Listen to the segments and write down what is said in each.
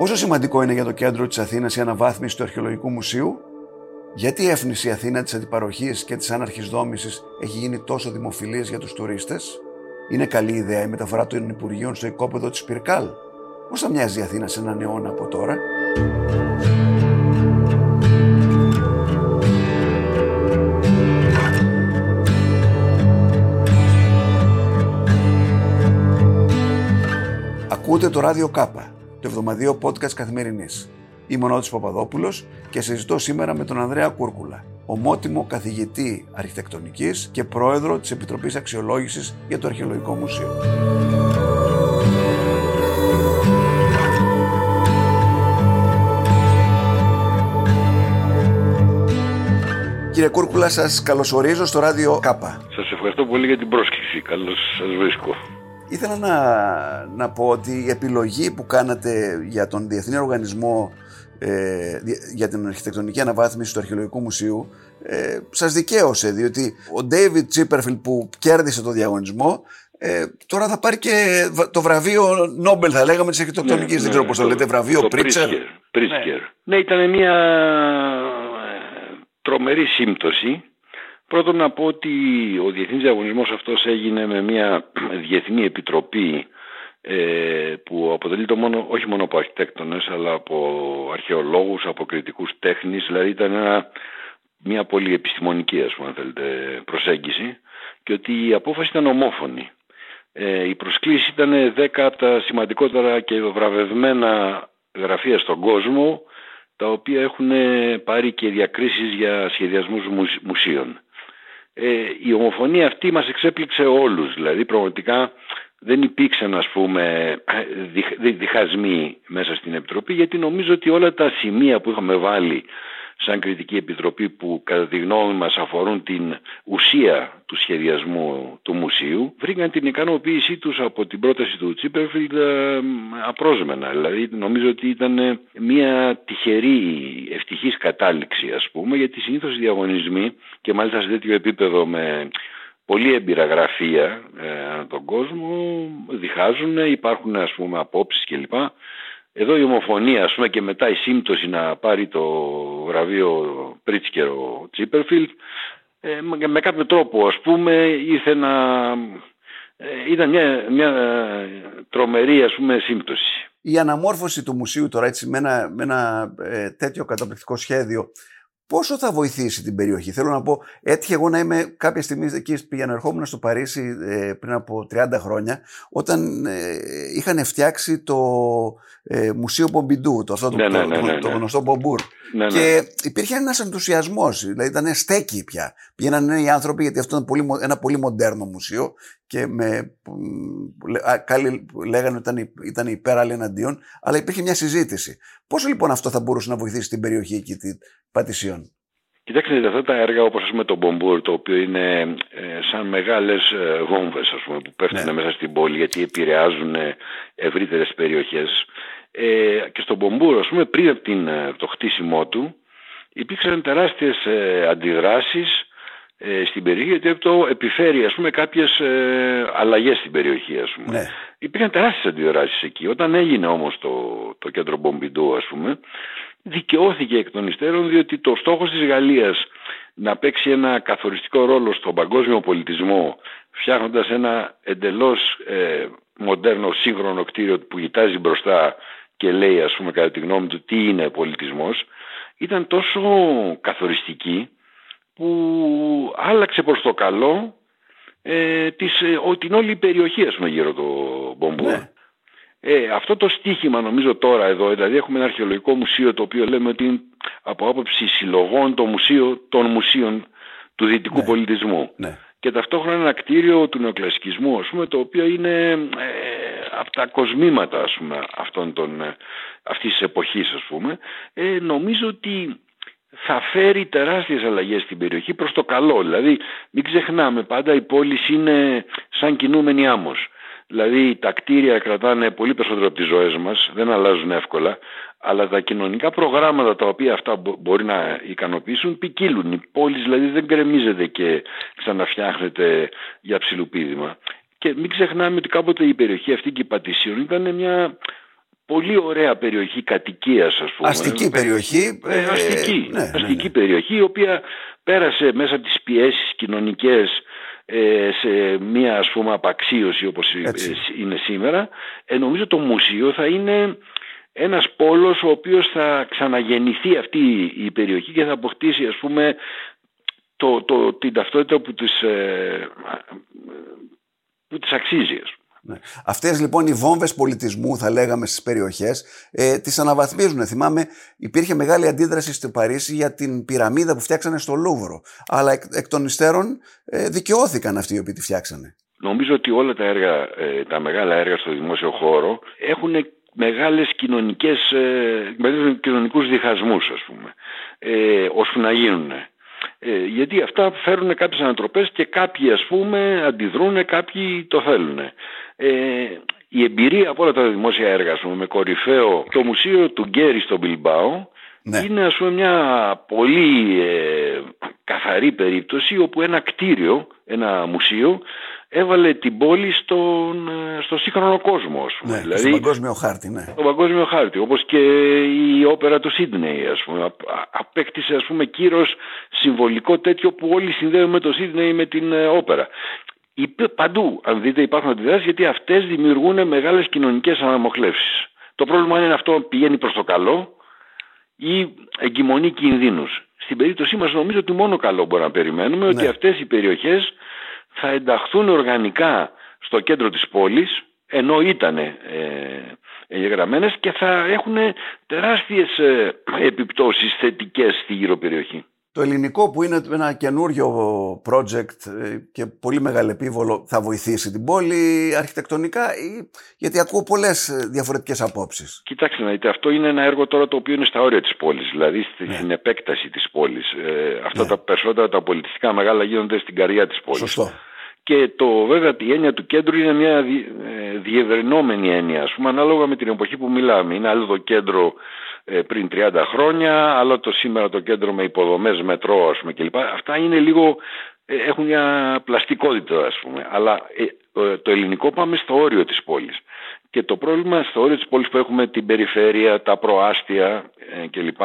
Πόσο σημαντικό είναι για το κέντρο της Αθήνας η αναβάθμιση του Αρχαιολογικού Μουσείου, γιατί η έφνηση Αθήνα της αντιπαροχής και της άναρχης δόμησης έχει γίνει τόσο δημοφιλής για τους τουρίστες, είναι καλή ιδέα η μεταφορά των Υπουργείων στο οικόπεδο της Πυρκάλ; Πώς θα μοιάζει η Αθήνα σε έναν αιώνα από τώρα; Ακούτε το ράδιο Κάπα, το εβδομαδιαίο podcast καθημερινής. Είμαι ο Νότης Παπαδόπουλος και συζητώ σήμερα με τον Ανδρέα Κούρκουλα, ομότιμο καθηγητή αρχιτεκτονικής και πρόεδρο της Επιτροπής Αξιολόγησης για το Αρχαιολογικό Μουσείο. Κύριε Κούρκουλα, σας καλωσορίζω στο ράδιο ΚΑΠΑ. Σας ευχαριστώ πολύ για την πρόσκληση. Καλώς σας βρίσκω. Ήθελα να, να πω ότι η επιλογή που κάνατε για τον Διεθνή Οργανισμό ε, για την αρχιτεκτονική αναβάθμιση του Αρχαιολογικού Μουσείου ε, σας δικαίωσε διότι ο David Chipperfield που κέρδισε το διαγωνισμό ε, τώρα θα πάρει και το βραβείο Νόμπελ θα λέγαμε της αρχιτεκτονικής. Ναι, δεν ξέρω ναι, πώς το, λέτε βραβείο Πρίτσερ ναι. ναι ήταν μια ε, τρομερή σύμπτωση Πρώτον να πω ότι ο διεθνής διαγωνισμός αυτός έγινε με μια διεθνή επιτροπή ε, που αποτελείται μόνο, όχι μόνο από αρχιτέκτονες αλλά από αρχαιολόγους, από κριτικούς τέχνης, δηλαδή ήταν μια πολύ επιστημονική ας πούμε, θέλετε, προσέγγιση και ότι η απόφαση ήταν ομόφωνη. Ε, η προσκλήση ήταν δέκα από τα σημαντικότερα και βραβευμένα γραφεία στον κόσμο τα οποία έχουν πάρει και διακρίσεις για σχεδιασμούς μουσείων. Ε, η ομοφωνία αυτή μας εξέπληξε όλους, δηλαδή πραγματικά δεν υπήρξαν ας πούμε διχασμοί μέσα στην Επιτροπή γιατί νομίζω ότι όλα τα σημεία που είχαμε βάλει σαν κριτική επιτροπή που κατά τη γνώμη μας αφορούν την ουσία του σχεδιασμού του μουσείου βρήκαν την ικανοποίησή τους από την πρόταση του Τσίπερφιλντ ε, απρόσμενα. Δηλαδή νομίζω ότι ήταν μια τυχερή ευτυχής κατάληξη ας πούμε γιατί συνήθως οι διαγωνισμοί και μάλιστα σε τέτοιο επίπεδο με πολύ έμπειρα γραφεία ε, τον κόσμο διχάζουν, υπάρχουν ας πούμε απόψεις κλπ. Εδώ η ομοφωνία ας πούμε και μετά η σύμπτωση να πάρει το βραβείο Πρίτσκερ ο Τσίπερφιλτ ε, με κάποιο τρόπο ας πούμε ήρθε να... Ε, ήταν μια, μια ε, τρομερή ας πούμε σύμπτωση. Η αναμόρφωση του μουσείου τώρα έτσι με ένα, με ένα ε, τέτοιο καταπληκτικό σχέδιο πόσο θα βοηθήσει την περιοχή; Θέλω να πω, έτυχε εγώ να είμαι κάποια στιγμή εκεί, πήγαινα ερχόμουν στο Παρίσι ε, πριν από 30 χρόνια, όταν ε, είχαν φτιάξει το ε, Μουσείο Μπομπιντού, το, αυτό, ναι, το, ναι, ναι, ναι, το, γνωστό Μπομπούρ. Ναι, και υπήρχε ένας ενθουσιασμός, δηλαδή ήταν στέκει πια. Πήγαιναν οι άνθρωποι, γιατί αυτό ήταν πολύ, ένα πολύ μοντέρνο μουσείο και με, καλοί λέγανε ότι ήταν, ήταν υπέρ, άλλοι εναντίον, αλλά υπήρχε μια συζήτηση. Πόσο λοιπόν αυτό θα μπορούσε να βοηθήσει την περιοχή εκεί, την Πατησίων; Κοιτάξτε, αυτά τα έργα όπως ας πούμε το Μπομπούρ, το οποίο είναι ε, σαν μεγάλες ε, βόμβες ας πούμε, που πέφτουν ναι. μέσα στην πόλη γιατί επηρεάζουν ε, ευρύτερες περιοχές. Ε, και στο Μπομπούρ, ας πούμε, πριν από την, ε, το χτίσιμό του, υπήρξαν τεράστιες ε, αντιδράσεις ε, στην περιοχή γιατί αυτό επιφέρει ας πούμε κάποιες ε, αλλαγές στην περιοχή ας πούμε. Ναι. Υπήρχαν τεράστιες αντιδράσεις εκεί. Όταν έγινε όμως το, το κέντρο Μπομπιντού ας πούμε δικαιώθηκε εκ των υστέρων διότι το στόχος της Γαλλίας να παίξει ένα καθοριστικό ρόλο στον παγκόσμιο πολιτισμό φτιάχνοντας ένα εντελώς ε, μοντέρνο σύγχρονο κτίριο που κοιτάζει μπροστά και λέει ας πούμε κατά τη γνώμη του τι είναι πολιτισμός ήταν τόσο καθοριστική που άλλαξε προς το καλό ε, της, ε, την όλη περιοχή ας πούμε γύρω το Μπομπούρ. Ναι. Ε, αυτό το στίχημα νομίζω τώρα εδώ, δηλαδή έχουμε ένα αρχαιολογικό μουσείο το οποίο λέμε ότι είναι από άποψη συλλογών το μουσείο, των μουσείων του δυτικού ναι. πολιτισμού. Ναι. Και ταυτόχρονα ένα κτίριο του νεοκλασικισμού, ας πούμε, το οποίο είναι ε, από τα κοσμήματα, ας πούμε, αυτών των, ε, αυτής της εποχής, ας πούμε. Ε, νομίζω ότι θα φέρει τεράστιες αλλαγές στην περιοχή προς το καλό. Δηλαδή μην ξεχνάμε πάντα η πόλη είναι σαν κινούμενη άμμος. Δηλαδή τα κτίρια κρατάνε πολύ περισσότερο από τις ζωές μας, δεν αλλάζουν εύκολα, αλλά τα κοινωνικά προγράμματα τα οποία αυτά μπορεί να ικανοποιήσουν ποικίλουν. Η πόλη δηλαδή δεν κρεμίζεται και ξαναφτιάχνεται για ψηλουπίδημα. Και μην ξεχνάμε ότι κάποτε η περιοχή αυτή και η Πατησίων ήταν μια πολύ ωραία περιοχή κατοικίας ας πούμε. Αστική περιοχή. Ε, αστική, ναι, ναι, αστική ναι. περιοχή η οποία πέρασε μέσα από τις πιέσεις κοινωνικές ε, σε μία ας πούμε απαξίωση όπως είναι σήμερα. Ε, νομίζω το μουσείο θα είναι ένας πόλος ο οποίος θα ξαναγεννηθεί αυτή η περιοχή και θα αποκτήσει ας πούμε το, το, την ταυτότητα που της, ε, που της αξίζει. Ναι. Αυτές λοιπόν οι βόμβες πολιτισμού θα λέγαμε στις περιοχές ε, τις αναβαθμίζουν. Θυμάμαι υπήρχε μεγάλη αντίδραση στο Παρίσι για την πυραμίδα που φτιάξανε στο Λούβρο. Αλλά εκ, των υστέρων ε, δικαιώθηκαν αυτοί οι οποίοι τη φτιάξανε. Νομίζω ότι όλα τα έργα, ε, τα μεγάλα έργα στο δημόσιο χώρο έχουν μεγάλες κοινωνικές, ε, κοινωνικούς διχασμούς ας πούμε, ε, ώστε να γίνουν. Ε, γιατί αυτά φέρουν κάποιες ανατροπές και κάποιοι ας πούμε αντιδρούν, κάποιοι το θέλουν. Ε, η εμπειρία από όλα τα δημόσια έργα πούμε, με κορυφαίο το μουσείο του Γκέρι στο Μπιλμπάο ναι. είναι ας πούμε μια πολύ ε, καθαρή περίπτωση όπου ένα κτίριο, ένα μουσείο έβαλε την πόλη στον, ε, στο σύγχρονο κόσμο. Ας πούμε. Ναι, δηλαδή, στον παγκόσμιο χάρτη, ναι. Στον παγκόσμιο χάρτη, όπως και η όπερα του Σίδνεϊ, ας πούμε. Απέκτησε, ας πούμε, κύρος συμβολικό τέτοιο που όλοι συνδέουμε το Σίδνεϊ με την ε, όπερα. Παντού, αν δείτε, υπάρχουν αντιδράσεις γιατί αυτές δημιουργούν μεγάλες κοινωνικές αναμοχλεύσεις. Το πρόβλημα είναι αυτό πηγαίνει προς το καλό ή εγκυμονεί κινδύνους. Στην περίπτωσή μας νομίζω ότι μόνο καλό μπορούμε να περιμένουμε, ότι ναι. αυτές οι περιοχές θα ενταχθούν οργανικά στο κέντρο της πόλης ενώ ήταν ε, εγγεγραμμένες και θα έχουν τεράστιες ε, επιπτώσεις θετικές στη γύρω περιοχή. Το ελληνικό που είναι ένα καινούριο project ε, και πολύ μεγαλεπίβολο θα βοηθήσει την πόλη αρχιτεκτονικά ή γιατί ακούω πολλές ε, διαφορετικές απόψεις. Κοιτάξτε να δείτε, αυτό είναι ένα έργο τώρα το οποίο είναι στα όρια της πόλης, δηλαδή ναι. στην επέκταση της πόλης. Ε, αυτά ναι. τα περισσότερα τα πολιτιστικά μεγάλα γίνονται στην καρδιά της πόλης. Σωστό. Και το βέβαια η έννοια του κέντρου είναι μια ε, διευρυνόμενη έννοια, ας πούμε, ανάλογα με την εποχή που μιλάμε. Είναι άλλο το κέντρο ε, πριν 30 χρόνια, άλλο το σήμερα το κέντρο με υποδομές μετρό, ας πούμε, κλπ. Αυτά είναι λίγο, ε, έχουν μια πλαστικότητα, ας πούμε. Αλλά το ελληνικό πάμε στο όριο της πόλης. Και το πρόβλημα στο όριο της πόλης που έχουμε την περιφέρεια, τα προάστια κλπ.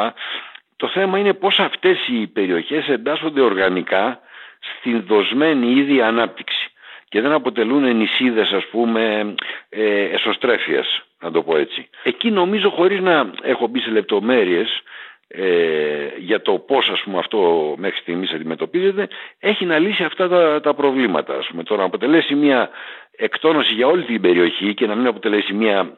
Το θέμα είναι πώς αυτές οι περιοχές εντάσσονται οργανικά στην δοσμένη ήδη ανάπτυξη και δεν αποτελούν νησίδες ας πούμε ε, εσωστρέφειας να το πω έτσι. Εκεί νομίζω χωρίς να έχω μπει σε λεπτομέρειες ε, για το πώς ας πούμε αυτό μέχρι στιγμής αντιμετωπίζεται έχει να λύσει αυτά τα, τα προβλήματα ας πούμε. Τώρα να αποτελέσει μια εκτόνωση για όλη την περιοχή και να μην αποτελέσει μια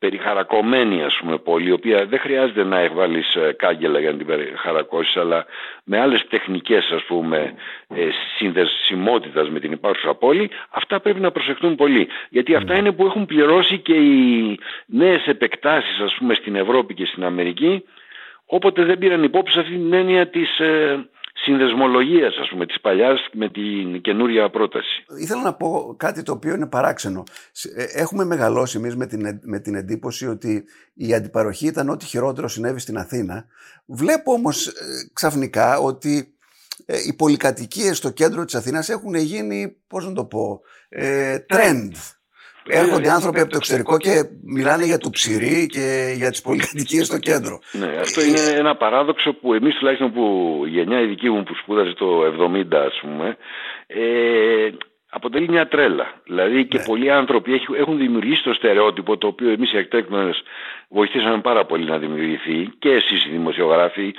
περιχαρακωμένη ας πούμε πόλη η οποία δεν χρειάζεται να βάλεις ε, κάγκελα για να την περιχαρακώσεις αλλά με άλλες τεχνικές ας πούμε ε, συνδεσιμότητας με την υπάρχουσα πόλη αυτά πρέπει να προσεχτούν πολύ. Γιατί αυτά είναι που έχουν πληρώσει και οι νέες επεκτάσεις ας πούμε στην Ευρώπη και στην Αμερική. Όποτε δεν πήραν υπόψη αυτή την έννοια της ε, συνδεσμολογίας ας πούμε της παλιάς με την καινούρια πρόταση. Ήθελα να πω κάτι το οποίο είναι παράξενο. Ε, έχουμε μεγαλώσει εμείς με την, με την εντύπωση ότι η αντιπαροχή ήταν ό,τι χειρότερο συνέβη στην Αθήνα. Βλέπω όμως ε, ξαφνικά ότι ε, οι πολυκατοικίες στο κέντρο της Αθήνας έχουν γίνει, πώς να το πω, ε, trend. Έρχονται άνθρωποι από το εξωτερικό και μιλάνε για το ψυρί και για τις πολυκατοικίες στο κέντρο. Ναι, αυτό είναι ένα παράδοξο που εμείς τουλάχιστον που η γενιά η δική μου που σπούδαζε το 70 ας πούμε ε, αποτελεί μια τρέλα. Δηλαδή και ναι. πολλοί άνθρωποι έχουν δημιουργήσει το στερεότυπο το οποίο εμείς οι αρχιτέκτονες βοηθήσαμε πάρα πολύ να δημιουργηθεί και εσείς οι δημοσιογράφοι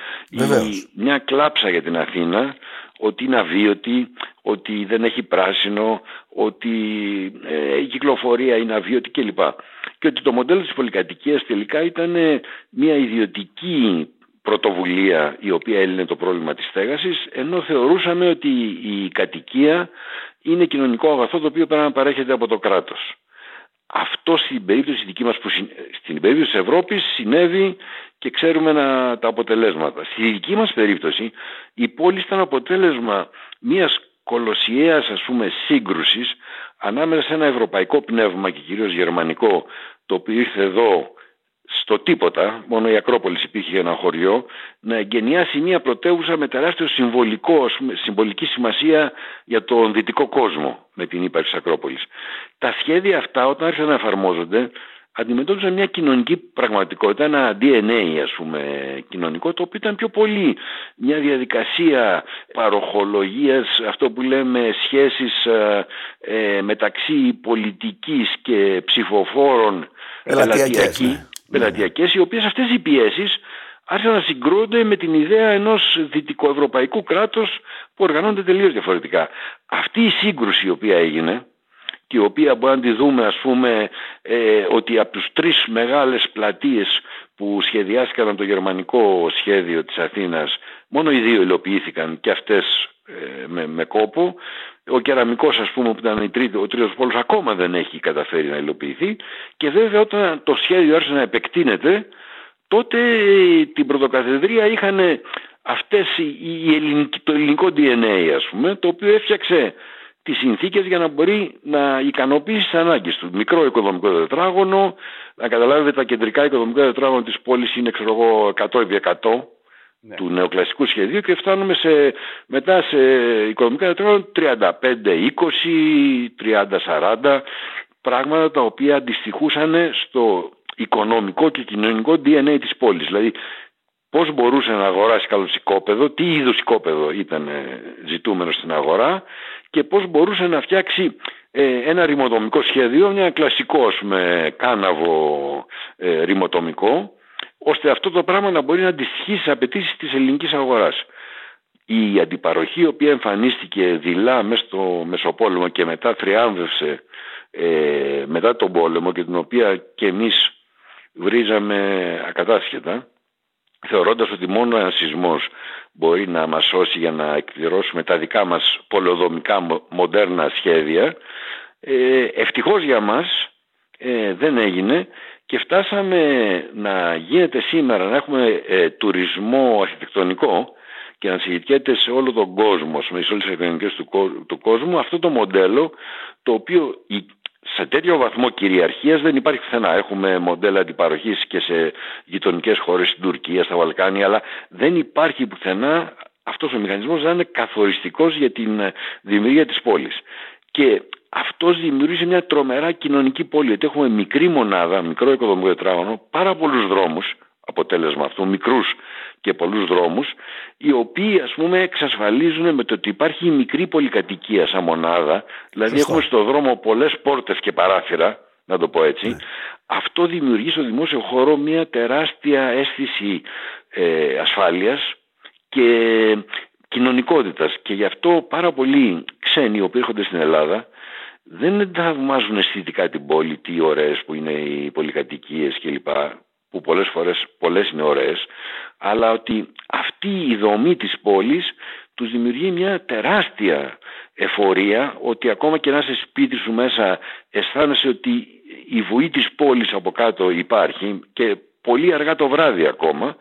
μια κλάψα για την Αθήνα ότι είναι αβίωτη, ότι δεν έχει πράσινο, ότι ε, η κυκλοφορία είναι αβίωτη κλπ. Και ότι το μοντέλο της πολυκατοικίας τελικά ήταν μια ιδιωτική πρωτοβουλία η οποία έλυνε το πρόβλημα της στέγασης ενώ θεωρούσαμε ότι η κατοικία είναι κοινωνικό αγαθό το οποίο πρέπει να παρέχεται από το κράτος. Αυτό στην περίπτωση δική μας, που, στην περίπτωση της Ευρώπης συνέβη και ξέρουμε να, τα αποτελέσματα. Στη δική μας περίπτωση η πόλη ήταν αποτέλεσμα μιας κολοσιαίας ας πούμε σύγκρουσης ανάμεσα σε ένα ευρωπαϊκό πνεύμα και κυρίως γερμανικό το οποίο ήρθε εδώ στο τίποτα, μόνο η Ακρόπολης υπήρχε ένα χωριό, να εγκαινιάσει μια πρωτεύουσα με τεράστιο συμβολικό, συμβολική σημασία για τον δυτικό κόσμο με την ύπαρξη της Ακρόπολης. Τα σχέδια αυτά όταν άρχισαν να εφαρμόζονται αντιμετώπιζαν μια κοινωνική πραγματικότητα, ένα DNA ας πούμε κοινωνικό το οποίο ήταν πιο πολύ μια διαδικασία παροχολογίας αυτό που λέμε σχέσεις ε, ε μεταξύ πολιτικής και ψηφοφόρων πελατειακές, ναι. οι οποίες αυτές οι πιέσεις άρχισαν να συγκρούνται με την ιδέα ενός δυτικοευρωπαϊκού κράτους που οργανώνεται τελείως διαφορετικά. Αυτή η σύγκρουση η οποία έγινε και η οποία μπορεί να τη δούμε ας πούμε ε, ότι από τους τρεις μεγάλες πλατείες που σχεδιάστηκαν από το γερμανικό σχέδιο της Αθήνας μόνο οι δύο υλοποιήθηκαν και αυτές ε, με, με κόπο. Ο κεραμικός ας πούμε που ήταν η τρίτη, ο τρίτος πόλος ακόμα δεν έχει καταφέρει να υλοποιηθεί. Και βέβαια όταν το σχέδιο άρχισε να επεκτείνεται τότε την πρωτοκαθεδρία είχαν αυτές η ελληνική, το ελληνικό DNA ας πούμε το οποίο έφτιαξε τις συνθήκες για να μπορεί να ικανοποιήσει τις ανάγκες του. Μικρό οικοδομικό τετράγωνο, να καταλάβετε τα κεντρικά οικοδομικά τετράγωνα της πόλης είναι ξέρω εγώ 100 επί 100 ναι. του νεοκλασικού σχεδίου και φτάνουμε σε, μετά σε οικοδομικά τετράγωνα 35-20, 30-40 πράγματα τα οποία αντιστοιχούσαν στο οικονομικό και κοινωνικό DNA της πόλης. Δηλαδή πώς μπορούσε να αγοράσει καλώς οικόπεδο, τι είδους οικόπεδο ήταν ε, ζητούμενο στην αγορά και πώς μπορούσε να φτιάξει ε, ένα ρημοτομικό σχέδιο, μια κλασικό με κάναβο ε, ρημοτομικό, ώστε αυτό το πράγμα να μπορεί να αντιστοιχεί στις απαιτήσεις της ελληνικής αγοράς. Η αντιπαροχή, η οποία εμφανίστηκε δειλά μέσα στο Μεσοπόλεμο και μετά θριάμβευσε ε, μετά τον πόλεμο και την οποία και εμείς βρίζαμε ακατάσχετα, θεωρώντας ότι μόνο ένας σεισμός μπορεί να μας σώσει για να εκπληρώσουμε τα δικά μας πολεοδομικά μοντέρνα σχέδια, ε, ευτυχώς για μας ε, δεν έγινε και φτάσαμε να γίνεται σήμερα να έχουμε ε, τουρισμό αρχιτεκτονικό και να συγκεκριέται σε όλο τον κόσμο, σε όλες τις αρχιτεκτονικές του, του κόσμου αυτό το μοντέλο το οποίο σε τέτοιο βαθμό κυριαρχίας δεν υπάρχει πουθενά. Έχουμε μοντέλα αντιπαροχής και σε γειτονικές χώρες, στην Τουρκία, στα Βαλκάνια, αλλά δεν υπάρχει πουθενά αυτός ο μηχανισμός να είναι καθοριστικός για την ε, δημιουργία της πόλης. Και αυτός δημιουργήσει μια τρομερά κοινωνική πόλη. Γιατί έχουμε μικρή μονάδα, μικρό οικοδομικό τετράγωνο, πάρα πολλούς δρόμους, αποτέλεσμα αυτού, μικρούς και πολλούς δρόμους, οι οποίοι ας πούμε εξασφαλίζουν με το ότι υπάρχει η μικρή πολυκατοικία σαν μονάδα, δηλαδή έχουμε στο δρόμο πολλές πόρτες και παράθυρα, να το πω έτσι, ναι. αυτό δημιουργεί στο δημόσιο χώρο μια τεράστια αίσθηση ε, ασφάλειας και κοινωνικότητας και γι' αυτό πάρα πολλοί ξένοι οι οποίοι έρχονται στην Ελλάδα δεν θαυμάζουν αισθητικά την πόλη, τι ωραίες που είναι οι πολυκατοικίες κλπ που πολλές φορές πολλές είναι ωραίες, αλλά ότι αυτή η δομή της πόλης τους δημιουργεί μια τεράστια εφορία ότι ακόμα και να είσαι σπίτι σου μέσα αισθάνεσαι ότι η βουή της πόλης από κάτω υπάρχει και πολύ αργά το βράδυ ακόμα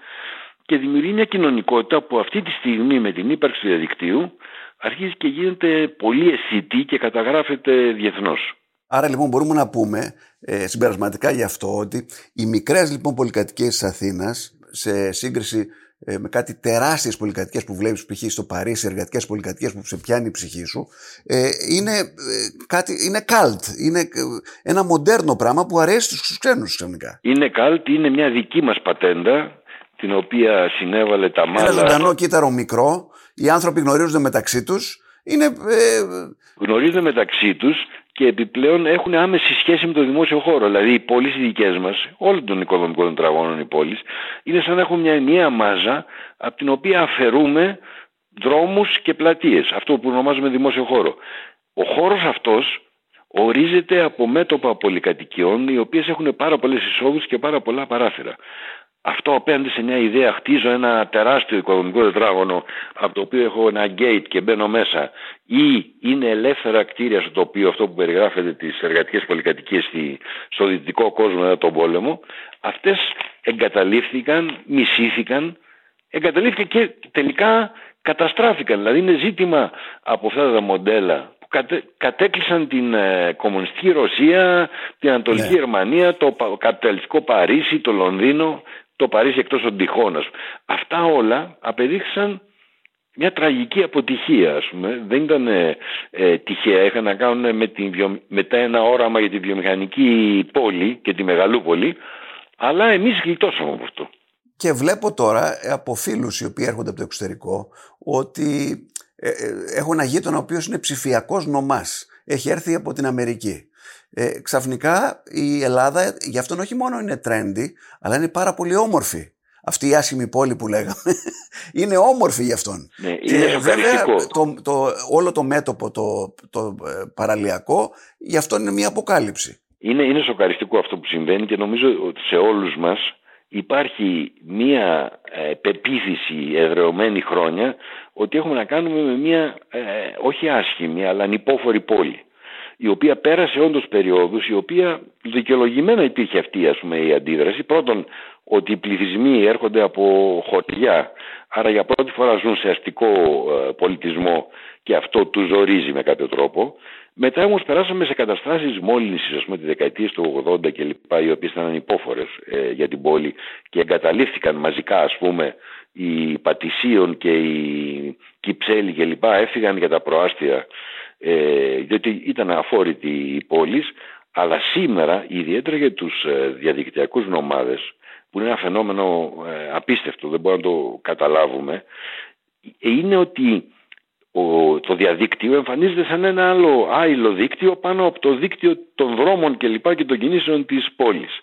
και δημιουργεί μια κοινωνικότητα που αυτή τη στιγμή με την ύπαρξη του διαδικτύου αρχίζει και γίνεται πολύ αισθητή και καταγράφεται διεθνώς. Άρα λοιπόν μπορούμε να πούμε ε, συμπερασματικά γι' αυτό ότι οι μικρές λοιπόν πολυκατοικίες της Αθήνας σε σύγκριση ε, με κάτι τεράστιες πολυκατοικίες που βλέπεις π.χ. στο Παρίσι, εργατικές πολυκατοικίες που σε πιάνει η ψυχή σου ε, είναι, ε, κάτι, είναι cult, είναι ε, ένα μοντέρνο πράγμα που αρέσει στους ξένους ξαφνικά. Είναι cult, είναι μια δική μας πατέντα την οποία συνέβαλε τα μάλλα. Ένα ζωντανό κύτταρο μικρό, οι άνθρωποι γνωρίζονται μεταξύ τους είναι, ε... Γνωρίζονται μεταξύ τους και επιπλέον έχουν άμεση σχέση με το δημόσιο χώρο. Δηλαδή οι πόλεις οι δικές μας, όλων των οικοδομικών τετραγώνων οι πόλεις, είναι σαν να έχουν μια ενιαία μάζα από την οποία αφαιρούμε δρόμους και πλατείες. Αυτό που ονομάζουμε δημόσιο χώρο. Ο χώρος αυτός ορίζεται από μέτωπα πολυκατοικιών οι οποίες έχουν πάρα πολλές εισόδους και πάρα πολλά παράθυρα. Αυτό απέναντι σε μια ιδέα χτίζω ένα τεράστιο οικοδομικό τετράγωνο από το οποίο έχω ένα gate και μπαίνω μέσα. Ή είναι ελεύθερα κτίρια στο τοπίο αυτό που περιγράφεται τις εργατικές πολυκατοικίες στο δυτικό κόσμο μετά τον πόλεμο. Αυτές εγκαταλείφθηκαν, μισήθηκαν εγκαταλείφθηκαν και τελικά καταστράφηκαν. Δηλαδή είναι ζήτημα από αυτά τα μοντέλα που κατέκλυσαν την ε, κομμουνιστική Ρωσία, την Ανατολική ναι. Γερμανία, το καπιταλιστικό Παρίσι, το Λονδίνο το Παρίσι εκτός των τυχών. Αυτά όλα απεδείχθησαν μια τραγική αποτυχία ας πούμε. Δεν ήταν ε, ε τυχαία. Είχαν να κάνουν με την μετά ένα όραμα για τη βιομηχανική πόλη και τη μεγαλούπολη. Αλλά εμείς γλιτώσαμε από αυτό. Και βλέπω τώρα από φίλους οι οποίοι έρχονται από το εξωτερικό ότι ε, έχω ένα γείτονα ο οποίος είναι ψηφιακός νομάς. Έχει έρθει από την Αμερική. Ε, ξαφνικά η Ελλάδα γι' αυτόν όχι μόνο είναι trendy, αλλά είναι πάρα πολύ όμορφη αυτή η άσχημη πόλη που λέγαμε, είναι όμορφη γι' αυτόν. Ναι, είναι και βέβαια το, το, όλο το μέτωπο, το, το ε, παραλιακό, γι' αυτό είναι μια αποκάλυψη. Είναι, είναι σοκαριστικό αυτό που συμβαίνει και νομίζω ότι σε όλους μας υπάρχει μια ε, πεποίθηση εδρεωμένη χρόνια ότι έχουμε να κάνουμε με μια ε, όχι άσχημη αλλά ανυπόφορη πόλη η οποία πέρασε όντως περιόδους, η οποία δικαιολογημένα υπήρχε αυτή ας πούμε, η αντίδραση. Πρώτον, ότι οι πληθυσμοί έρχονται από χωριά, άρα για πρώτη φορά ζουν σε αστικό ε, πολιτισμό και αυτό τους ζορίζει με κάποιο τρόπο. Μετά όμως περάσαμε σε καταστάσεις μόλυνσης, ας πούμε, τη δεκαετία του 80 και λοιπά, οι οποίες ήταν ανυπόφορες ε, για την πόλη και εγκαταλείφθηκαν μαζικά, ας πούμε, οι Πατησίων και οι Κυψέλοι και λοιπά, έφυγαν για τα προάστια, ε, διότι ήταν αφόρητη η πόλη, αλλά σήμερα, ιδιαίτερα για τους ε, διαδικτυακούς νομάδες, που είναι ένα φαινόμενο ε, απίστευτο, δεν μπορούμε να το καταλάβουμε, είναι ότι το διαδίκτυο εμφανίζεται σαν ένα άλλο άειλο δίκτυο πάνω από το δίκτυο των δρόμων και λοιπά και των κινήσεων της πόλης.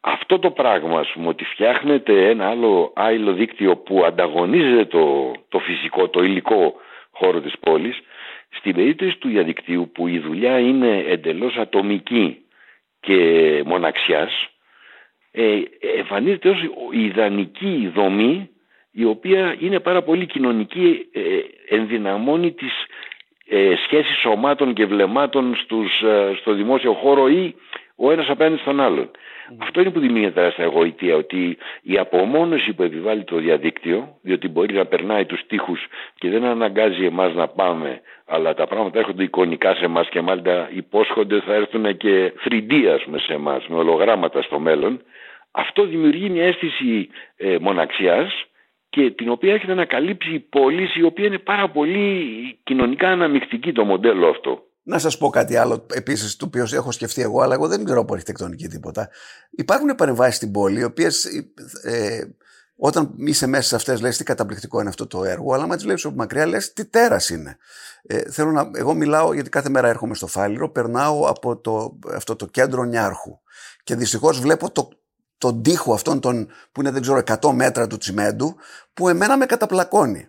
Αυτό το πράγμα, ας πούμε, ότι φτιάχνεται ένα άλλο άειλο δίκτυο που ανταγωνίζεται το, το φυσικό, το υλικό χώρο της πόλης, στην περίπτωση του διαδικτύου που η δουλειά είναι εντελώς ατομική και μοναξιάς, ε, εμφανίζεται ως η ιδανική δομή η οποία είναι πάρα πολύ κοινωνική, ε, ενδυναμώνει τις ε, σχέσεις σωμάτων και βλεμμάτων στους, ε, στο δημόσιο χώρο ή ο ένας απέναντι στον άλλον. Αυτό είναι που δημιουργεί τεράστια εγωιτεία, ότι η απομόνωση που επιβάλλει το διαδίκτυο, διότι μπορεί να περνάει τους τοίχους και δεν αναγκάζει εμάς να πάμε, αλλά τα πράγματα έρχονται εικονικά σε εμάς και μάλιστα υπόσχονται θα έρθουν και 3D ας πούμε σε εμάς, με ολογράμματα στο μέλλον, αυτό δημιουργεί μια αίσθηση ε, μοναξιάς και την οποία έχετε να καλύψει η πόλη η οποία είναι πάρα πολύ κοινωνικά αναμεικτική το μοντέλο αυτό. Να σας πω κάτι άλλο επίσης, το οποίο έχω σκεφτεί εγώ, αλλά εγώ δεν ξέρω από αρχιτεκτονική τίποτα. Υπάρχουν παρεμβάσεις στην πόλη, οι οποίες ε, όταν είσαι μέσα σε αυτές, λες τι καταπληκτικό είναι αυτό το έργο, αλλά άμα τις βλέπεις από μακριά, λες τι τέρας είναι. Ε, θέλω να, εγώ μιλάω, γιατί κάθε μέρα έρχομαι στο Φάληρο, περνάω από το, αυτό το κέντρο Νιάρχου. Και δυστυχώς βλέπω το, τον τοίχο αυτόν τον, που είναι δεν ξέρω 100 μέτρα του τσιμέντου που εμένα με καταπλακώνει.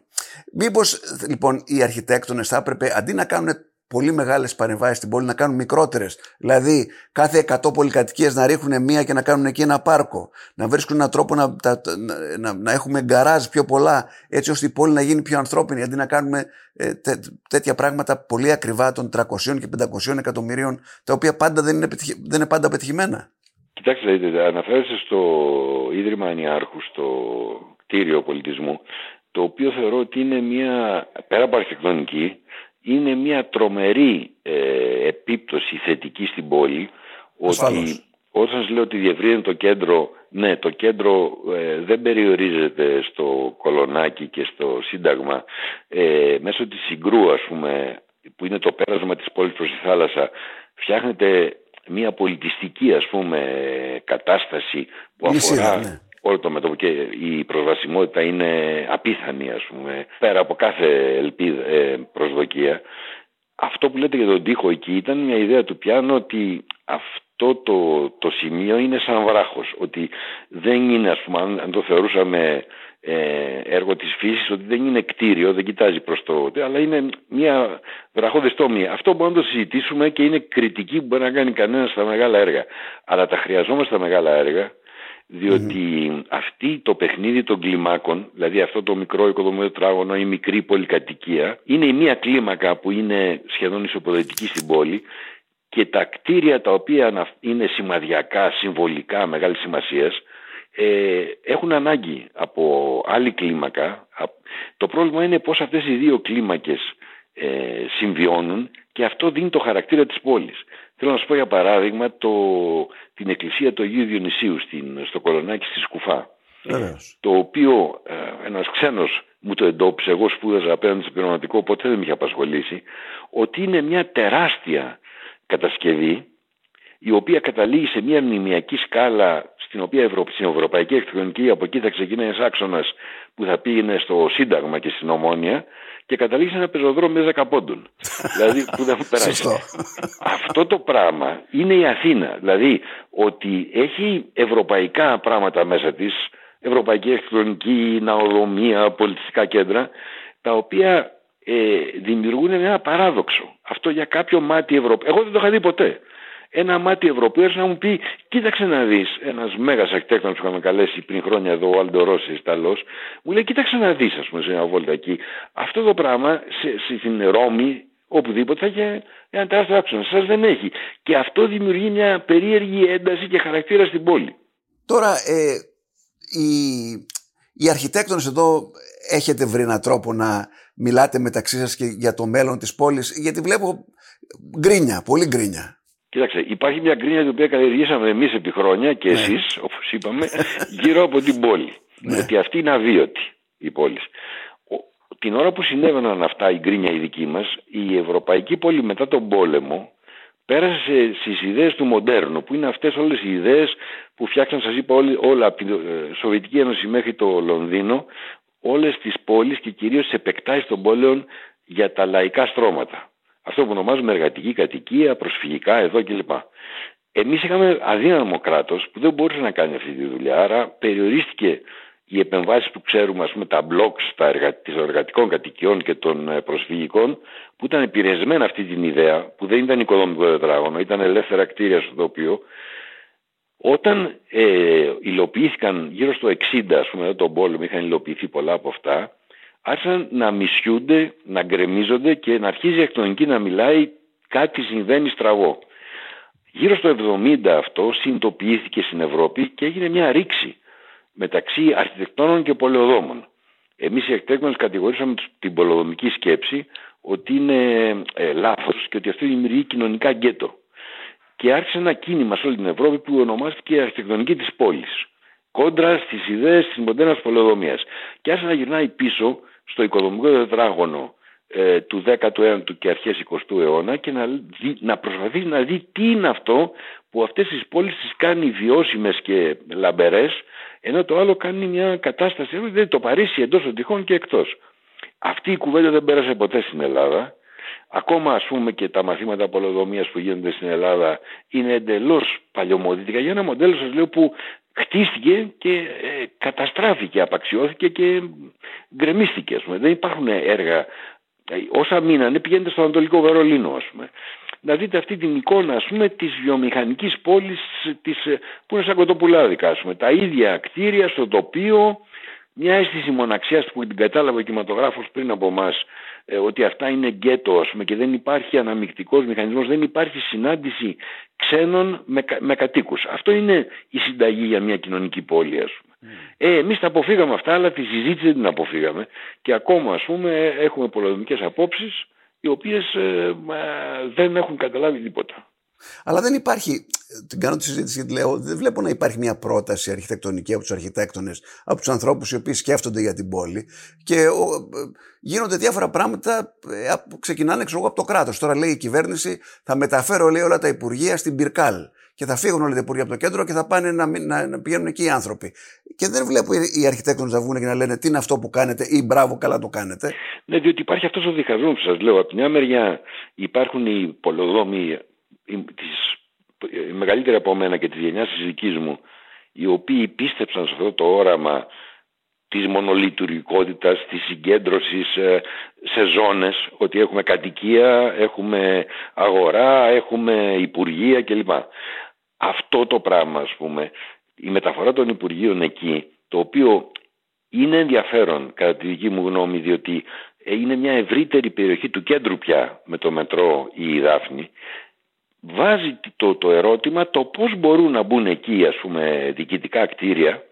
Μήπως λοιπόν οι αρχιτέκτονες θα έπρεπε αντί να κάνουν πολύ μεγάλες παρεμβάσεις στην πόλη να κάνουν μικρότερες. Δηλαδή κάθε 100 πολυκατοικίες να ρίχνουν μία και να κάνουν εκεί ένα πάρκο. Να βρίσκουν έναν τρόπο να, να, να, έχουμε γκαράζ πιο πολλά έτσι ώστε η πόλη να γίνει πιο ανθρώπινη αντί να κάνουμε ε, τέτοια πράγματα πολύ ακριβά των 300 και 500 εκατομμυρίων τα οποία πάντα δεν είναι, δεν είναι πάντα πετυχημένα. Κοιτάξτε, αναφέρεστε στο Ίδρυμα Ανιάρχου, στο κτίριο πολιτισμού, το οποίο θεωρώ ότι είναι μια, πέρα από αρχιτεκτονική, είναι μια τρομερή ε, επίπτωση θετική στην πόλη, ότι όταν σας λέω ότι διευρύνει το κέντρο, ναι, το κέντρο ε, δεν περιορίζεται στο κολονάκι και στο σύνταγμα, ε, μέσω της συγκρού, ας πούμε, που είναι το πέρασμα της πόλης προς τη θάλασσα, φτιάχνεται μια πολιτιστική ας πούμε κατάσταση που αφορά ναι. Όλο το μέτωπο και η προσβασιμότητα είναι απίθανη ας πούμε πέρα από κάθε ελπίδα, ε, προσδοκία αυτό που λέτε για τον τοίχο εκεί ήταν μια ιδέα του πιάνου ότι αυτό το, το σημείο είναι σαν βράχος ότι δεν είναι ας πούμε αν το θεωρούσαμε ε, έργο της φύσης ότι δεν είναι κτίριο, δεν κοιτάζει προς το αλλά είναι μια βραχώδες τόμη. Αυτό μπορούμε να το συζητήσουμε και είναι κριτική που μπορεί να κάνει κανένας στα μεγάλα έργα. Αλλά τα χρειαζόμαστε τα μεγάλα έργα διότι mm. αυτή το παιχνίδι των κλιμάκων, δηλαδή αυτό το μικρό οικοδομικό τετράγωνο, η μικρή πολυκατοικία, είναι η μία κλίμακα που είναι σχεδόν ισοποδοτική στην πόλη και τα κτίρια τα οποία είναι σημαδιακά, συμβολικά, μεγάλης σημασίας, ε, έχουν ανάγκη από άλλη κλίμακα. Το πρόβλημα είναι πώς αυτές οι δύο κλίμακες ε, συμβιώνουν και αυτό δίνει το χαρακτήρα της πόλης. Θέλω να σου πω για παράδειγμα το, την εκκλησία του Αγίου Διονυσίου στην, στο Κολονάκι στη Σκουφά. Το οποίο ε, ένας ξένος μου το εντόπισε, εγώ σπούδαζα απέναντι στο πειραματικό, ποτέ δεν με είχε απασχολήσει, ότι είναι μια τεράστια κατασκευή η οποία καταλήγει σε μια μνημιακή σκάλα στην οποία Ευρω... στην Ευρωπαϊκή Εκτρονική από εκεί θα ξεκινάει ένας άξονας που θα πήγαινε στο Σύνταγμα και στην Ομόνια και καταλήγει σε ένα πεζοδρόμιο 10 πόντων. δηλαδή που δεν περάσει. Αυτό το πράγμα είναι η Αθήνα. Δηλαδή ότι έχει ευρωπαϊκά πράγματα μέσα της, ευρωπαϊκή ηλεκτρονική, ναοδομία, πολιτιστικά κέντρα, τα οποία ε, δημιουργούν ένα παράδοξο. Αυτό για κάποιο μάτι Ευρωπαϊκό. Εγώ δεν το είχα δει ποτέ ένα μάτι Ευρωπαίος να μου πει: Κοίταξε να δεις. Ένας μέγας αρχιτέκτονας που είχαμε καλέσει πριν χρόνια εδώ, ο Άλντο Ρώσης, Ιταλό, μου λέει: Κοίταξε να δεις, ας πούμε, σε μια βόλτα εκεί. Αυτό το πράγμα σε, στην Ρώμη, οπουδήποτε θα είχε ένα τεράστιο άξονα. Σας δεν έχει. Και αυτό δημιουργεί μια περίεργη ένταση και χαρακτήρα στην πόλη. Τώρα, ε, οι, οι αρχιτέκτονες εδώ έχετε βρει έναν τρόπο να μιλάτε μεταξύ σας και για το μέλλον της πόλης, γιατί βλέπω γκρίνια, πολύ γκρίνια. Κοίταξε, υπάρχει μια γκρίνια την οποία καλλιεργήσαμε εμείς επί χρόνια και ναι. εσείς, όπως είπαμε, γύρω από την πόλη. Ναι. Ότι αυτή είναι αβίωτη η πόλη. Την ώρα που συνέβαιναν αυτά η γκρίνια η δική μας, η ευρωπαϊκή πόλη μετά τον πόλεμο πέρασε στις ιδέες του μοντέρνου, που είναι αυτές όλες οι ιδέες που φτιάξαν, σας είπα, όλα από τη ε, Σοβιετική Ένωση μέχρι το Λονδίνο, όλες τις πόλεις και κυρίως τις επεκτάσεις των πόλεων για τα λαϊκά στρώματα. Αυτό που ονομάζουμε εργατική κατοικία, προσφυγικά εδώ κλπ. Εμείς είχαμε αδύναμο κράτος που δεν μπορούσε να κάνει αυτή τη δουλειά, άρα περιορίστηκε οι επεμβάσεις που ξέρουμε, ας πούμε, τα μπλοκς των εργατικών κατοικιών και των ε, προσφυγικών, που ήταν επηρεσμένα αυτή την ιδέα, που δεν ήταν οικοδομικό τετράγωνο, ήταν ελεύθερα κτίρια στο τοπίο. Όταν ε, υλοποιήθηκαν γύρω στο 60, ας πούμε, τον πόλεμο, είχαν υλοποιηθεί πολλά από αυτά, άρχισαν να μισιούνται, να γκρεμίζονται και να αρχίζει η εκτονική να μιλάει κάτι συμβαίνει στραβό. Γύρω στο 70 αυτό συνειδητοποιήθηκε στην Ευρώπη και έγινε μια ρήξη μεταξύ αρχιτεκτόνων και πολεοδόμων. Εμείς οι αρχιτέκτονες κατηγορήσαμε την πολεοδομική σκέψη ότι είναι ε, λάθος και ότι αυτό δημιουργεί κοινωνικά γκέτο. Και άρχισε ένα κίνημα σε όλη την Ευρώπη που ονομάστηκε η αρχιτεκτονική της πόλης. Κόντρα στις ιδέες της μοντέρνας πολεοδομίας. Και άρχισε να γυρνάει πίσω στο οικοδομικό τετράγωνο ε, του 19ου και αρχές 20ου αιώνα και να, δει, να προσπαθήσει να δει τι είναι αυτό που αυτές τις πόλεις τις κάνει βιώσιμες και λαμπερές ενώ το άλλο κάνει μια κατάσταση, δηλαδή το Παρίσι εντός των τυχών και εκτός. Αυτή η κουβέντα δεν πέρασε ποτέ στην Ελλάδα. Ακόμα ας πούμε και τα μαθήματα πολεοδομίας που γίνονται στην Ελλάδα είναι εντελώς παλιωμοδίτικα για ένα μοντέλο σας λέω που χτίστηκε και ε, καταστράφηκε, απαξιώθηκε και γκρεμίστηκε. Ας πούμε. Δεν υπάρχουν έργα. Ε, όσα μείνανε πηγαίνετε στο Ανατολικό Βερολίνο ας πούμε. Να δείτε αυτή την εικόνα ας πούμε της βιομηχανικής πόλης της, ε, που είναι σαν κοτοπουλάδικα ας πούμε. Τα ίδια κτίρια στο τοπίο μια αίσθηση μοναξιάς που την κατάλαβε ο κινηματογράφος πριν από εμάς ε, ότι αυτά είναι γκέτο ας πούμε, και δεν υπάρχει αναμεικτικός μηχανισμός, δεν υπάρχει συνάντηση ξένων με, με κατοίκους. Αυτό είναι η συνταγή για μια κοινωνική πόλη ας πούμε. Mm. Ε, εμείς τα αποφύγαμε αυτά αλλά τη συζήτηση δεν την αποφύγαμε και ακόμα ας πούμε έχουμε πολεμικές απόψεις οι οποίες ε, δεν έχουν καταλάβει τίποτα. Αλλά δεν υπάρχει, την κάνω τη συζήτηση γιατί λέω, δεν βλέπω να υπάρχει μια πρόταση αρχιτεκτονική από τους αρχιτέκτονες, από τους ανθρώπους οι οποίοι σκέφτονται για την πόλη και ο, γίνονται διάφορα πράγματα ε, που ξεκινάνε ξέρω, από το κράτος. Τώρα λέει η κυβέρνηση, θα μεταφέρω λέει, όλα τα υπουργεία στην Πυρκάλ και θα φύγουν όλα τα υπουργεία από το κέντρο και θα πάνε να, να, να πηγαίνουν εκεί οι άνθρωποι. Και δεν βλέπω οι αρχιτέκτονες να βγουν και να λένε τι είναι αυτό που κάνετε ή μπράβο, καλά το κάνετε. Ναι, διότι υπάρχει αυτός ο διχασμό που σας λέω. Από τη μια μεριά υπάρχουν οι πολεοδόμοι της, η μεγαλύτερη από μένα και της γενιάς της δικής μου οι οποίοι πίστεψαν σε αυτό το όραμα της μονολειτουργικότητας, της συγκέντρωσης ε, σε ζώνες, ότι έχουμε κατοικία, έχουμε αγορά, έχουμε υπουργεία κλπ. Αυτό το πράγμα, ας πούμε, η μεταφορά των υπουργείων εκεί, το οποίο είναι ενδιαφέρον κατά τη δική μου γνώμη, διότι είναι μια ευρύτερη περιοχή του κέντρου πια με το μετρό ή η Δάφνη βάζει το, το ερώτημα το πώς μπορούν να μπουν εκεί ας πούμε διοικητικά κτίρια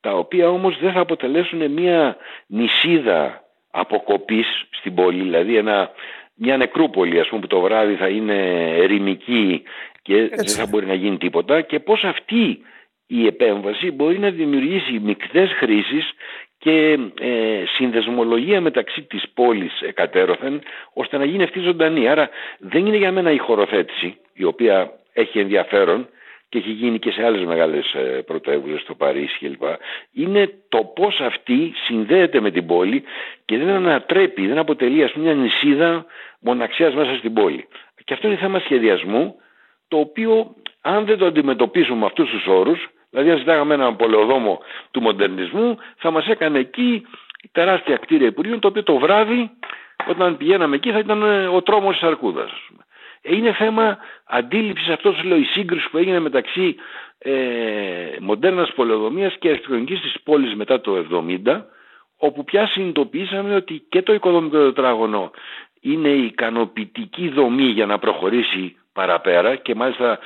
τα οποία όμως δεν θα αποτελέσουν μια νησίδα αποκοπής στην πόλη δηλαδή ένα, μια νεκρούπολη ας πούμε που το βράδυ θα είναι ερημική και δεν θα μπορεί να γίνει τίποτα και πώς αυτή η επέμβαση μπορεί να δημιουργήσει μικτές χρήσεις και ε, συνδεσμολογία μεταξύ της πόλης εκατέρωθεν ώστε να γίνει αυτή ζωντανή. Άρα δεν είναι για μένα η χωροθέτηση η οποία έχει ενδιαφέρον και έχει γίνει και σε άλλες μεγάλες ε, πρωτεύουσες στο Παρίσι κλπ. Είναι το πώς αυτή συνδέεται με την πόλη και δεν ανατρέπει, δεν αποτελεί ας πούμε μια νησίδα μοναξιάς μέσα στην πόλη. Και αυτό είναι θέμα σχεδιασμού το οποίο αν δεν το αντιμετωπίσουμε με αυτούς τους όρους Δηλαδή αν ζητάγαμε έναν πολεοδόμο του μοντερνισμού θα μας έκανε εκεί τεράστια κτίρια υπουργείων το οποίο το βράδυ όταν πηγαίναμε εκεί θα ήταν ε, ο τρόμος της Αρκούδας. Ε, είναι θέμα αντίληψης αυτό λέω η σύγκριση που έγινε μεταξύ ε, μοντέρνας πολεοδομίας και αρχιτεκτονικής της πόλης μετά το 70 όπου πια συνειδητοποιήσαμε ότι και το οικοδομικό τετράγωνο είναι η ικανοποιητική δομή για να προχωρήσει παραπέρα και μάλιστα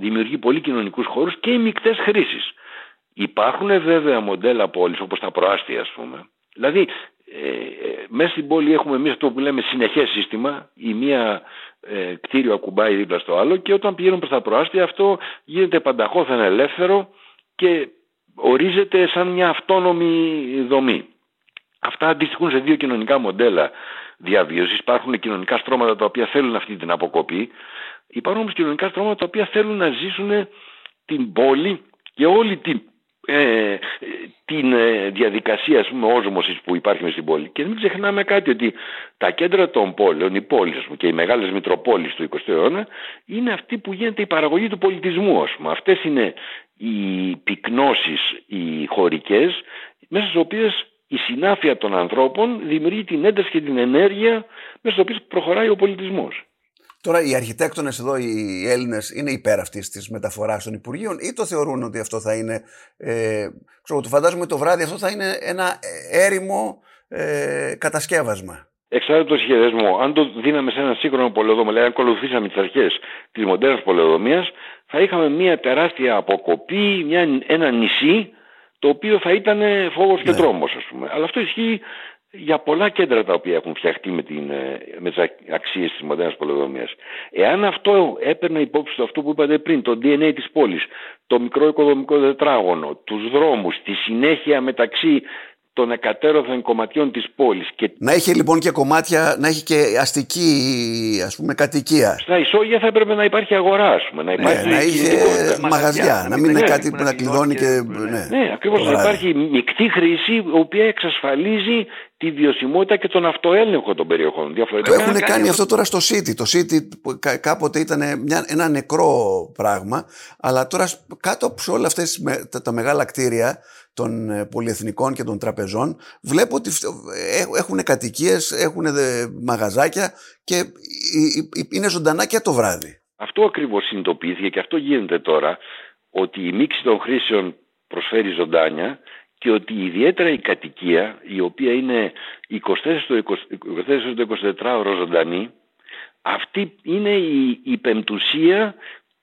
δημιουργεί πολύ κοινωνικούς χώρους και οι μικτές χρήσεις. Υπάρχουν βέβαια μοντέλα πόλης όπως τα προάστια ας πούμε. Δηλαδή ε, ε, μέσα στην πόλη έχουμε εμείς αυτό που λέμε συνεχές σύστημα η μία ε, κτίριο ακουμπάει δίπλα στο άλλο και όταν πηγαίνουμε προς τα προάστια αυτό γίνεται πανταχώθεν ελεύθερο και ορίζεται σαν μια αυτόνομη δομή. Αυτά αντιστοιχούν σε δύο κοινωνικά μοντέλα διαβίωσης. Υπάρχουν κοινωνικά στρώματα τα οποία θέλουν αυτή την αποκοπή. Υπάρχουν όμως κοινωνικά στρώματα τα οποία θέλουν να ζήσουν την πόλη και όλη την, ε, την ε, διαδικασία ας πούμε, όσμωσης που υπάρχει μες στην πόλη. Και μην ξεχνάμε κάτι ότι τα κέντρα των πόλεων, οι πόλεις πούμε, και οι μεγάλες μητροπόλεις του 20ου αιώνα είναι αυτή που γίνεται η παραγωγή του πολιτισμού. Ας πούμε. Αυτές είναι οι πυκνώσεις, οι χωρικές, μέσα στις οποίες η συνάφεια των ανθρώπων δημιουργεί την ένταση και την ενέργεια μέσα στις οποίες προχωράει ο πολιτισμός. Τώρα οι αρχιτέκτονες εδώ, οι Έλληνες, είναι υπέρ αυτής της μεταφοράς των Υπουργείων ή το θεωρούν ότι αυτό θα είναι, ε, ξέρω, το φαντάζομαι το βράδυ αυτό θα είναι ένα έρημο ε, κατασκεύασμα. Εξάρτητο το σχεδιασμό. Αν το δίναμε σε ένα σύγχρονο πολεοδόμο, δηλαδή αν ακολουθήσαμε τις αρχές της μοντέρνα πολεοδομίας, θα είχαμε μια τεράστια αποκοπή, μια, ένα νησί, το οποίο θα ήταν φόβος και ναι. τρόμος, ας πούμε. Αλλά αυτό ισχύει για πολλά κέντρα τα οποία έχουν φτιαχτεί με, την, ε, με τις αξίες της μοντέρνας πολεοδομίας. Εάν αυτό έπαιρνε υπόψη το αυτό που είπατε πριν, το DNA της πόλης, το μικρό οικοδομικό τετράγωνο, τους δρόμους, τη συνέχεια μεταξύ των εκατέρωθεν κομματιών της πόλης. Και... Να έχει λοιπόν και κομμάτια, να έχει και αστική ας πούμε κατοικία. Στα ισόγεια θα έπρεπε να υπάρχει αγορά, ας πούμε, να ναι, υπάρχει ναι, να είχε μαγαζιά, να μην είναι κάτι που να κλειδώνει και... Ναι, ναι ακριβώς, να υπάρχει μεικτή χρήση, η οποία εξασφαλίζει τη βιωσιμότητα και τον αυτοέλεγχο των περιοχών. Το έχουν κάνει, κάνει αυτό τώρα στο City. Το City κάποτε ήταν μια, ένα νεκρό πράγμα, αλλά τώρα κάτω από όλα αυτές τα, τα μεγάλα κτίρια των ε, πολυεθνικών και των τραπεζών βλέπω ότι έχουν κατοικίες, έχουν μαγαζάκια και είναι ζωντανά και το βράδυ. Αυτό ακριβώς συνειδητοποιήθηκε και αυτό γίνεται τώρα ότι η μίξη των χρήσεων προσφέρει ζωντάνια και ότι ιδιαίτερα η κατοικία η οποία είναι 24 στο 24 ώρο ζωντανή αυτή είναι η, η πεμπτουσία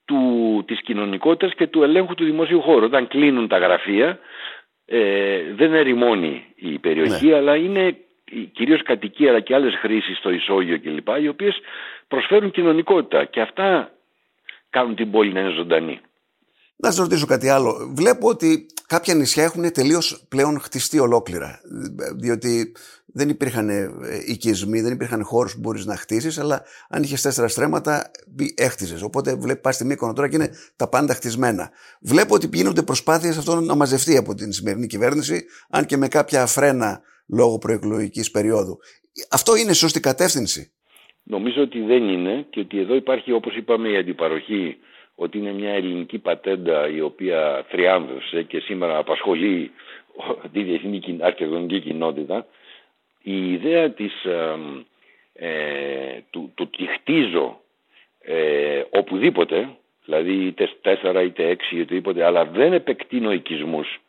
του, της κοινωνικότητας και του ελέγχου του δημοσίου χώρου. Όταν κλείνουν τα γραφεία ε, δεν ερημώνει η περιοχή ναι. αλλά είναι κυρίως κατοικία αλλά και άλλες χρήσεις στο ισόγειο κλπ. οι οποίες προσφέρουν κοινωνικότητα και αυτά κάνουν την πόλη να είναι ζωντανή. Να σας ρωτήσω κάτι άλλο. Βλέπω ότι κάποια νησιά έχουν τελείως πλέον χτιστεί ολόκληρα. Διότι δεν υπήρχαν ε, οικισμοί, δεν υπήρχαν χώρους που μπορείς να χτίσεις, αλλά αν είχες τέσσερα στρέμματα, έχτιζες. Οπότε βλέπει, πας στη Μύκονο τώρα και είναι τα πάντα χτισμένα. Βλέπω ότι γίνονται προσπάθειες αυτό να μαζευτεί από την σημερινή κυβέρνηση, αν και με κάποια φρένα λόγω προεκλογικής περίοδου. Αυτό είναι σωστή κατεύθυνση; Νομίζω ότι δεν είναι και ότι εδώ υπάρχει, όπως είπαμε, η αντιπαροχή ότι είναι μια ελληνική πατέντα η οποία θριάμβευσε και σήμερα απασχολεί τη διεθνή αρχαιολογική κοινότητα η ιδέα της, ε, του, του ότι χτίζω ε, οπουδήποτε δηλαδή είτε τέσσερα είτε έξι είτε οτιδήποτε αλλά δεν επεκτείνω οικισμούς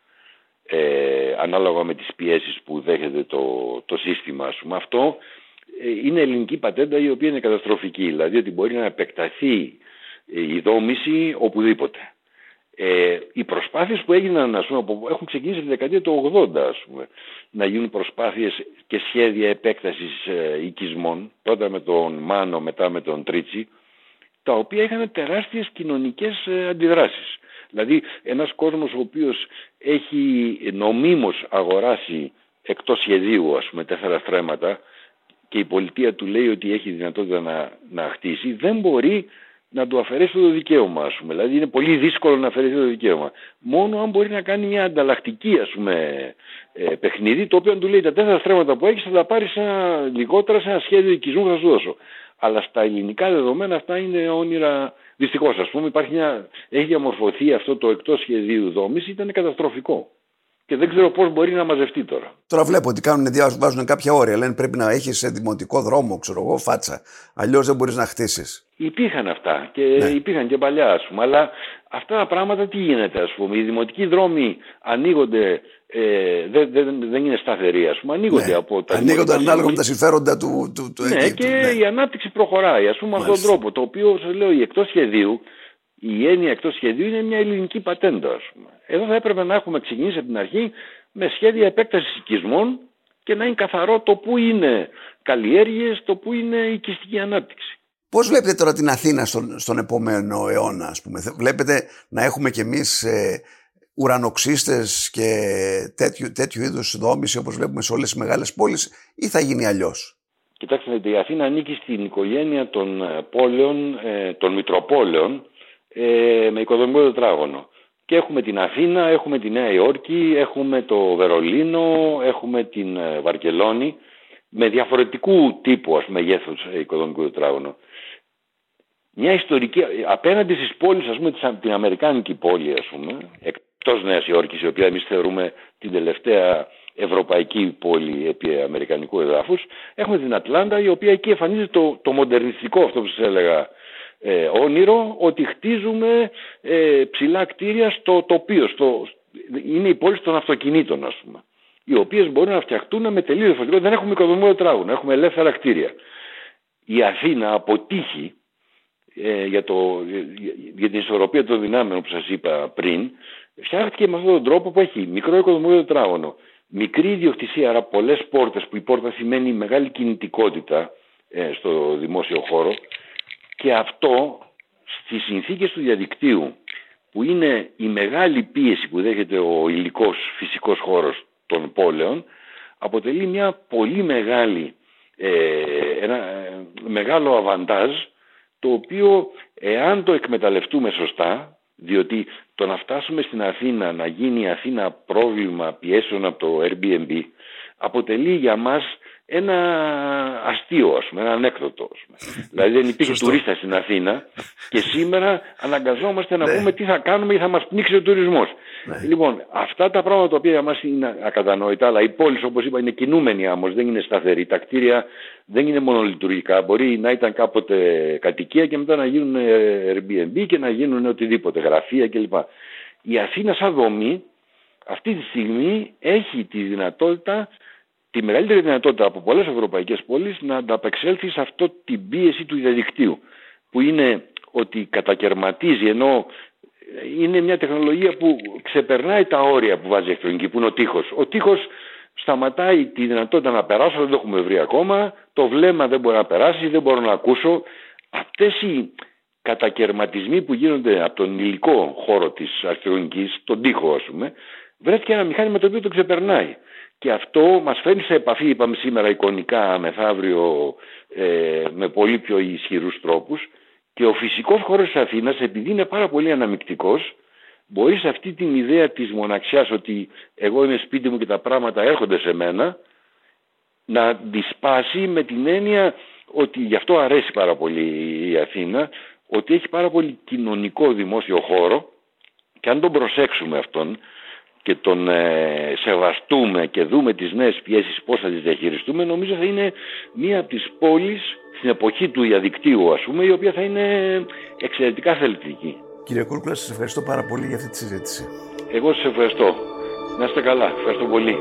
ε, ανάλογα με τις πιέσεις που δέχεται το, το σύστημα ας πούμε. αυτό ε, είναι ελληνική πατέντα η οποία είναι καταστροφική δηλαδή ότι μπορεί να επεκταθεί η δόμηση οπουδήποτε. Ε, οι προσπάθειες που έγιναν ας πούμε, έχουν ξεκινήσει τη δεκαετία του 80 ας πούμε, να γίνουν προσπάθειες και σχέδια επέκτασης ε, οικισμών πρώτα με τον Μάνο μετά με τον Τρίτσι τα οποία είχαν τεράστιες κοινωνικές ε, αντιδράσεις. Δηλαδή ένας κόσμος ο οποίος έχει νομίμως αγοράσει εκτός σχεδίου ας πούμε τέσσερα στρέμματα και η πολιτεία του λέει ότι έχει δυνατότητα να, να χτίσει δεν μπορεί να του αφαιρέσει το δικαίωμα ας πούμε. Δηλαδή είναι πολύ δύσκολο να αφαιρέσει το δικαίωμα. Μόνο αν μπορεί να κάνει μια ανταλλακτική ας πούμε ε, παιχνίδι το οποίο αν του λέει τα τέσσερα στρέμματα που έχεις θα τα πάρεις λιγότερα σε ένα σχέδιο οικισμού που θα σου δώσω. Αλλά στα ελληνικά δεδομένα αυτά είναι όνειρα δυστυχώς ας πούμε υπάρχει μια, έχει διαμορφωθεί αυτό το εκτός σχεδίου δόμηση ήταν καταστροφικό και δεν ξέρω πώς μπορεί να μαζευτεί τώρα. Τώρα βλέπω ότι κάνουν, βάζουν κάποια όρια. Λένε πρέπει να έχεις δημοτικό δρόμο, ξέρω εγώ, φάτσα. Αλλιώς δεν μπορείς να χτίσεις. Υπήρχαν αυτά και ναι. υπήρχαν και παλιά, ας πούμε. Αλλά αυτά τα πράγματα τι γίνεται, ας πούμε. Οι δημοτικοί δρόμοι ανοίγονται, ε, δεν, δεν, δεν είναι σταθεροί, ας πούμε. Ανοίγονται ναι. από τα. Ανοίγονται ανάλογα με τα συμφέροντα του, του, του ναι, και ναι. η ανάπτυξη προχωράει, ας πούμε, με αυτόν τον τρόπο. Το οποίο σας λέω, η εκτός σχεδίου η έννοια εκτός σχεδίου είναι μια ελληνική πατέντα. Ας πούμε. Εδώ θα έπρεπε να έχουμε ξεκινήσει από την αρχή με σχέδια επέκτασης οικισμών και να είναι καθαρό το που είναι καλλιέργειες, το που είναι οικιστική ανάπτυξη. Πώς βλέπετε τώρα την Αθήνα στον, στον επόμενο αιώνα, ας πούμε; Βλέπετε να έχουμε κι εμείς ε, ουρανοξύστες και τέτοιου, τέτοιου είδους δόμηση όπως βλέπουμε σε όλες τις μεγάλες πόλεις ή θα γίνει αλλιώς; Κοιτάξτε, η Αθήνα ανήκει στην οικογένεια των ε, πόλεων, ε, των Μητροπόλεων, ε, με οικοδομικό τετράγωνο. Και έχουμε την Αθήνα, έχουμε τη Νέα Υόρκη, έχουμε το Βερολίνο, έχουμε την ε, Βαρκελόνη, με διαφορετικού τύπου ας μεγέθους ε, οικοδομικού τετράγωνο. Μια ιστορική, απέναντι στις πόλεις, ας πούμε, την Αμερικάνικη πόλη, ας πούμε, εκτός Νέας Υόρκης, η οποία εμείς θεωρούμε την τελευταία ευρωπαϊκή πόλη επί αμερικανικού εδάφους, έχουμε την Ατλάντα, η οποία εκεί εμφανίζεται το, το μοντερνιστικό, αυτό που σας έλεγα, ε, όνειρο ότι χτίζουμε ε, ψηλά κτίρια στο τοπίο. Στο, είναι οι πόλεις των αυτοκινήτων ας πούμε. Οι οποίες μπορούν να φτιαχτούν με τελείως διαφορετικό. Δεν έχουμε οικοδομό τετράγωνο, έχουμε ελεύθερα κτίρια. Η Αθήνα αποτύχει ε, για, το, για την ισορροπία των δυνάμεων που σας είπα πριν, φτιάχτηκε με αυτόν τον τρόπο που έχει μικρό οικοδομό τετράγωνο, μικρή ιδιοκτησία, άρα πολλές πόρτες που η πόρτα σημαίνει μεγάλη κινητικότητα ε, στο δημόσιο χώρο και αυτό στις συνθήκες του διαδικτύου που είναι η μεγάλη πίεση που δέχεται ο υλικός φυσικός χώρος των πόλεων αποτελεί μια πολύ μεγάλη, ε, ένα ε, μεγάλο αβαντάζ το οποίο εάν το εκμεταλλευτούμε σωστά διότι το να φτάσουμε στην Αθήνα να γίνει η Αθήνα πρόβλημα πιέσεων από το Airbnb αποτελεί για μας ένα αστείο, ας πούμε, ένα ανέκδοτο. Ας πούμε. δηλαδή δεν υπήρχε τουρίστας στην Αθήνα και σήμερα αναγκαζόμαστε να ναι. πούμε τι θα κάνουμε ή θα μας πνίξει ο τουρισμός. Ναι. Λοιπόν, αυτά τα πράγματα τα οποία για μας είναι ακατανόητα, αλλά οι πόλεις όπως είπα είναι κινούμενοι άμμος, δεν είναι σταθεροί. Τα κτίρια δεν είναι μόνο λειτουργικά. Μπορεί να ήταν κάποτε κατοικία και μετά να γίνουν Airbnb και να γίνουν οτιδήποτε, γραφεία κλπ. Η Αθήνα σαν δομή αυτή τη στιγμή έχει τη δυνατότητα τη μεγαλύτερη δυνατότητα από πολλές ευρωπαϊκές πόλεις να ανταπεξέλθει σε αυτό την πίεση του διαδικτύου που είναι ότι κατακαιρματίζει ενώ είναι μια τεχνολογία που ξεπερνάει τα όρια που βάζει η ηλεκτρονική που είναι ο τείχος. Ο τείχος σταματάει τη δυνατότητα να περάσω, δεν το έχουμε βρει ακόμα, το βλέμμα δεν μπορεί να περάσει, δεν μπορώ να ακούσω. Αυτές οι κατακαιρματισμοί που γίνονται από τον υλικό χώρο της αρχιτεκτονικής, τον τείχο ας πούμε, βρέθηκε ένα μηχάνημα το οποίο το ξεπερνάει. Και αυτό μας φέρνει σε επαφή, είπαμε σήμερα εικονικά, μεθαύριο, ε, με πολύ πιο ισχυρούς τρόπους. Και ο φυσικός χώρος της Αθήνας, επειδή είναι πάρα πολύ αναμεικτικός, μπορεί σε αυτή την ιδέα της μοναξιάς ότι εγώ είμαι σπίτι μου και τα πράγματα έρχονται σε μένα, να δισπάσει με την έννοια ότι γι' αυτό αρέσει πάρα πολύ η Αθήνα, ότι έχει πάρα πολύ κοινωνικό δημόσιο χώρο και αν τον προσέξουμε αυτόν, και τον ε, σεβαστούμε και δούμε τις νέες πιέσεις πώς θα τις διαχειριστούμε νομίζω θα είναι μία από τις πόλεις στην εποχή του διαδικτύου ας πούμε η οποία θα είναι εξαιρετικά θελκτική. Κύριε Κούρκουλα σας ευχαριστώ πάρα πολύ για αυτή τη συζήτηση. Εγώ σας ευχαριστώ. Να είστε καλά. Ευχαριστώ πολύ.